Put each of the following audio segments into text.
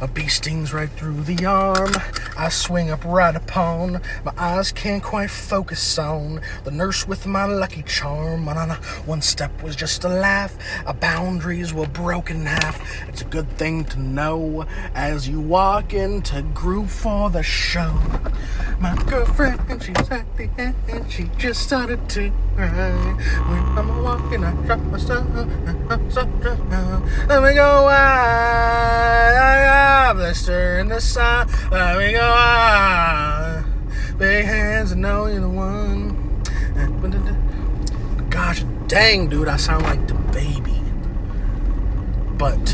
A bee stings right through the arm. I swing up right upon. My eyes can't quite focus on the nurse with my lucky charm. One step was just a laugh. Our boundaries were broken half. It's a good thing to know as you walk into group for the show. My girlfriend, she's at the end. She just started to cry. When I'm walking, I drop my stuff. Let me go wide. Blister in the sun. Let me go wide. Big hands, I know you're the one. Gosh dang, dude, I sound like the baby. But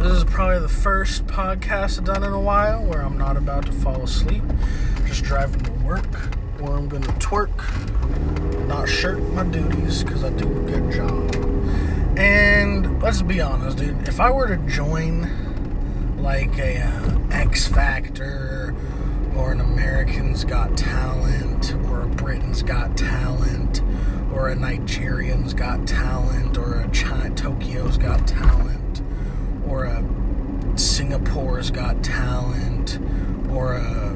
this is probably the first podcast I've done in a while where I'm not about to fall asleep. Just driving to work where I'm gonna twerk, not shirk my duties because I do a good job. And let's be honest, dude, if I were to join like a uh, X Factor or an American's Got Talent or a Britain's Got Talent or a Nigerian's Got Talent or a China, Tokyo's Got Talent or a Singapore's Got Talent or a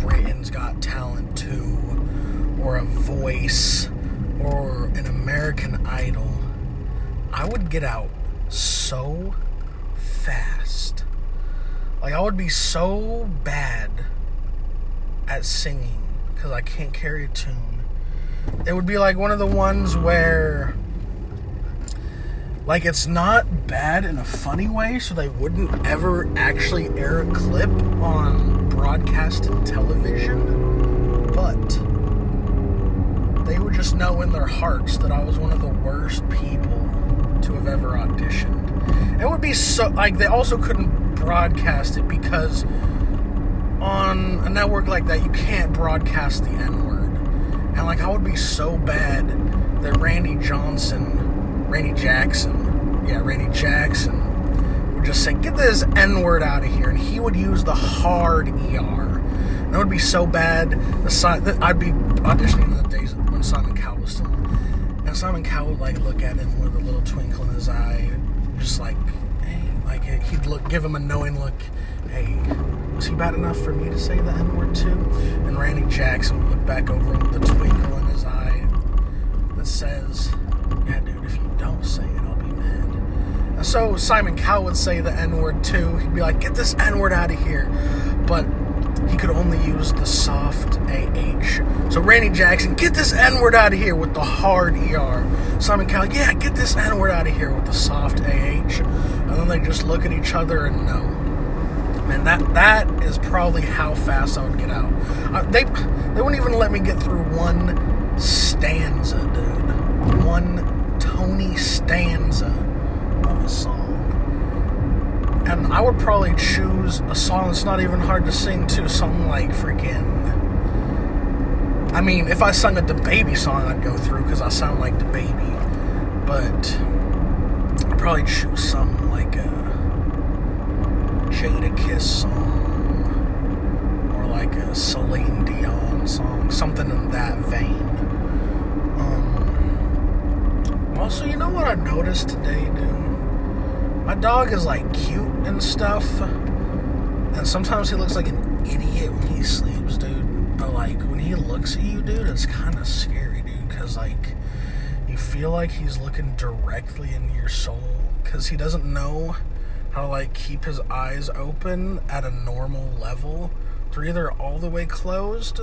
Britain's Got Talent 2 or a Voice or an American Idol, I would get out so fast. Like, I would be so bad at singing because I can't carry a tune. It would be like one of the ones where, like, it's not bad in a funny way, so they wouldn't ever actually air a clip on broadcasted television, but they would just know in their hearts that I was one of the worst people to have ever auditioned. It would be so like they also couldn't broadcast it because on a network like that you can't broadcast the N word. And like I would be so bad that Randy Johnson, Randy Jackson, yeah, Randy Jackson would just say, "Get this N word out of here," and he would use the hard ER. And it would be so bad. The I'd be auditioning in the days when Simon Cowell was still. And Simon Cowell would like look at him with a little twinkle in his eye, just like, hey, like uh, he'd look, give him a knowing look. Hey, was he bad enough for me to say the N word too? And Randy Jackson would look back over him with a twinkle in his eye that says, "Yeah, dude, if you don't say it, I'll be mad." So Simon Cowell would say the N word too. He'd be like, "Get this N word out of here," but could only use the soft AH. So Randy Jackson, get this N word out of here with the hard ER. Simon Cowell, yeah, get this N word out of here with the soft AH. And then they just look at each other and know. Man, that that is probably how fast I would get out. Uh, they they wouldn't even let me get through one stanza, dude. One Tony stanza. And I would probably choose a song that's not even hard to sing to, something like freaking. I mean, if I sung a baby song, I'd go through because I sound like the baby. But I'd probably choose something like a Jadakiss song or like a Celine Dion song, something in that vein. Um, also, you know what I noticed today, dude? My dog is like cute and stuff, and sometimes he looks like an idiot when he sleeps, dude. But like when he looks at you, dude, it's kind of scary, dude, because like you feel like he's looking directly in your soul because he doesn't know how to like keep his eyes open at a normal level. They're either all the way closed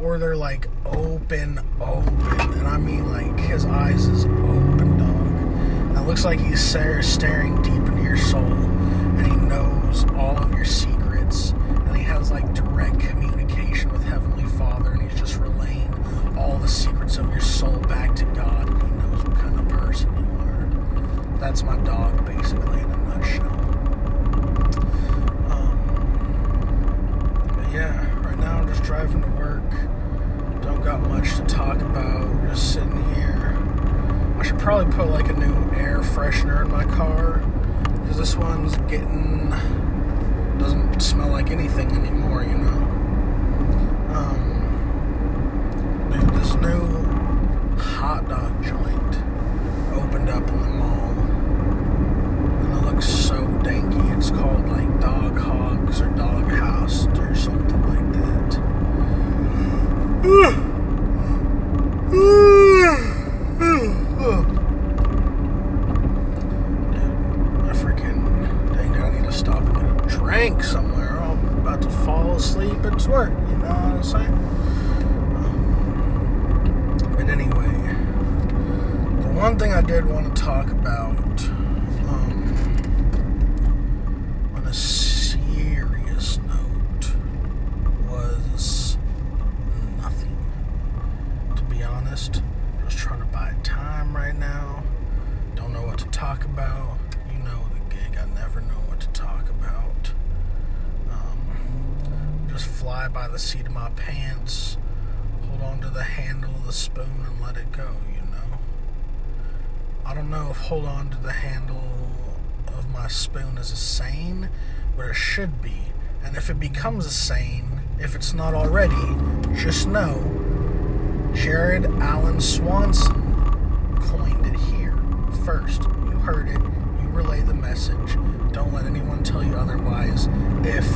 or they're like open, open, and I mean like his eyes is open, dog. And it looks like he's staring deep into your soul, knows all of your secrets, and he has like direct communication with Heavenly Father, and he's just relaying all the secrets of your soul back to God, and he knows what kind of person you are. That's my dog, basically, in a nutshell. Um, but yeah, right now I'm just driving to work. Don't got much to talk about. Just sitting here. I should probably put like a new air freshener in my car because this one's getting doesn't smell like anything anymore, you know. Um, this new hot dog joint opened up in the mall, and it looks so damn lake somewhere. I'm about to fall asleep at work. You know what I'm saying? But anyway, the one thing I did want to talk about um, on a serious note was nothing. To be honest, just trying to buy time right now. Don't know what to talk about. You know the gig. I never know what to talk about. Um, just fly by the seat of my pants, hold on to the handle of the spoon, and let it go. You know. I don't know if hold on to the handle of my spoon is a saying, but it should be. And if it becomes a saying, if it's not already, just know Jared Allen Swanson coined it here first. You heard it. Relay the message. Don't let anyone tell you otherwise. If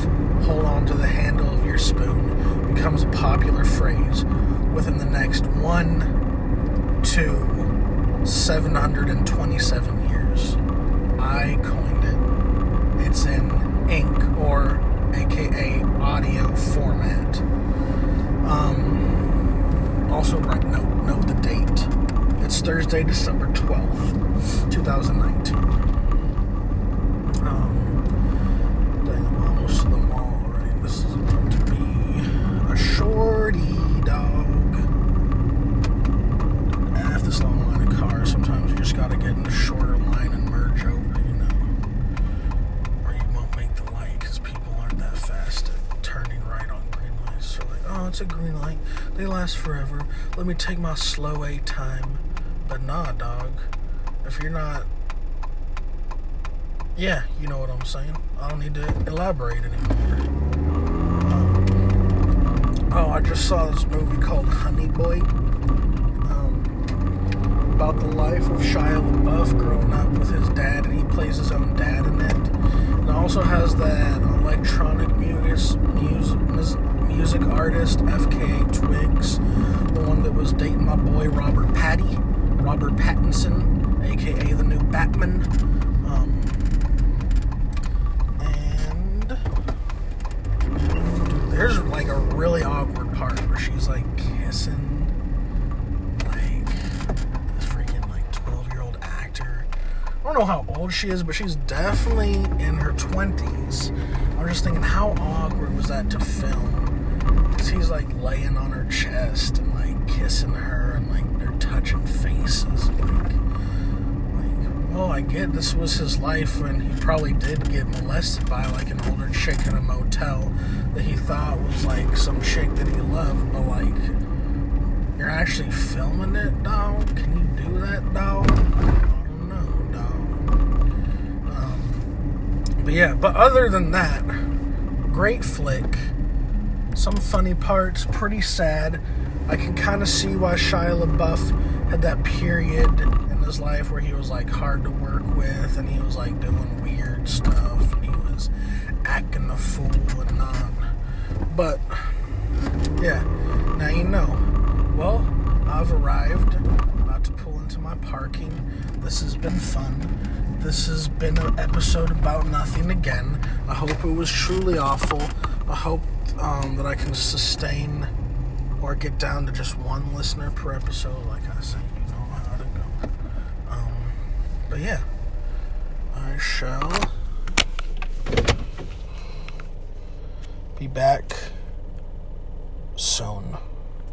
hold on to the handle of your spoon becomes a popular phrase within the next one to 727 years, I coined it. It's in ink or aka audio format. Um, also, right, note, note the date. It's Thursday, December 12th, 2019. It's a green light. They last forever. Let me take my slow A time. But nah, dog. If you're not. Yeah, you know what I'm saying. I don't need to elaborate anymore. Um, oh, I just saw this movie called Honey Boy. Um, about the life of Shia LaBeouf growing up with his dad, and he plays his own dad in it. And it also has that electronic music, music, music artist FKA Twigs, the one that was dating my boy Robert Patty, Robert Pattinson, aka the new Batman. Um, and there's like a really awkward part where she's like kissing like this freaking like 12 year old actor. I don't know how old she is, but she's definitely in her 20s. I was just thinking, how awkward was that to film? He's like laying on her chest and like kissing her and like they're touching faces. Like, like, well, I get this was his life and he probably did get molested by like an older chick in a motel that he thought was like some chick that he loved, but like, you're actually filming it, dog? Can you do that, dog? I don't know, dog. Um, but yeah, but other than that, great flick. Some funny parts, pretty sad. I can kind of see why Shia LaBeouf had that period in his life where he was like hard to work with and he was like doing weird stuff and he was acting a fool and not. But yeah, now you know. Well, I've arrived. About to pull into my parking. This has been fun. This has been an episode about nothing again. I hope it was truly awful. I hope um, that I can sustain or get down to just one listener per episode, like I said. you know how to go. Um, but yeah, I shall be back soon.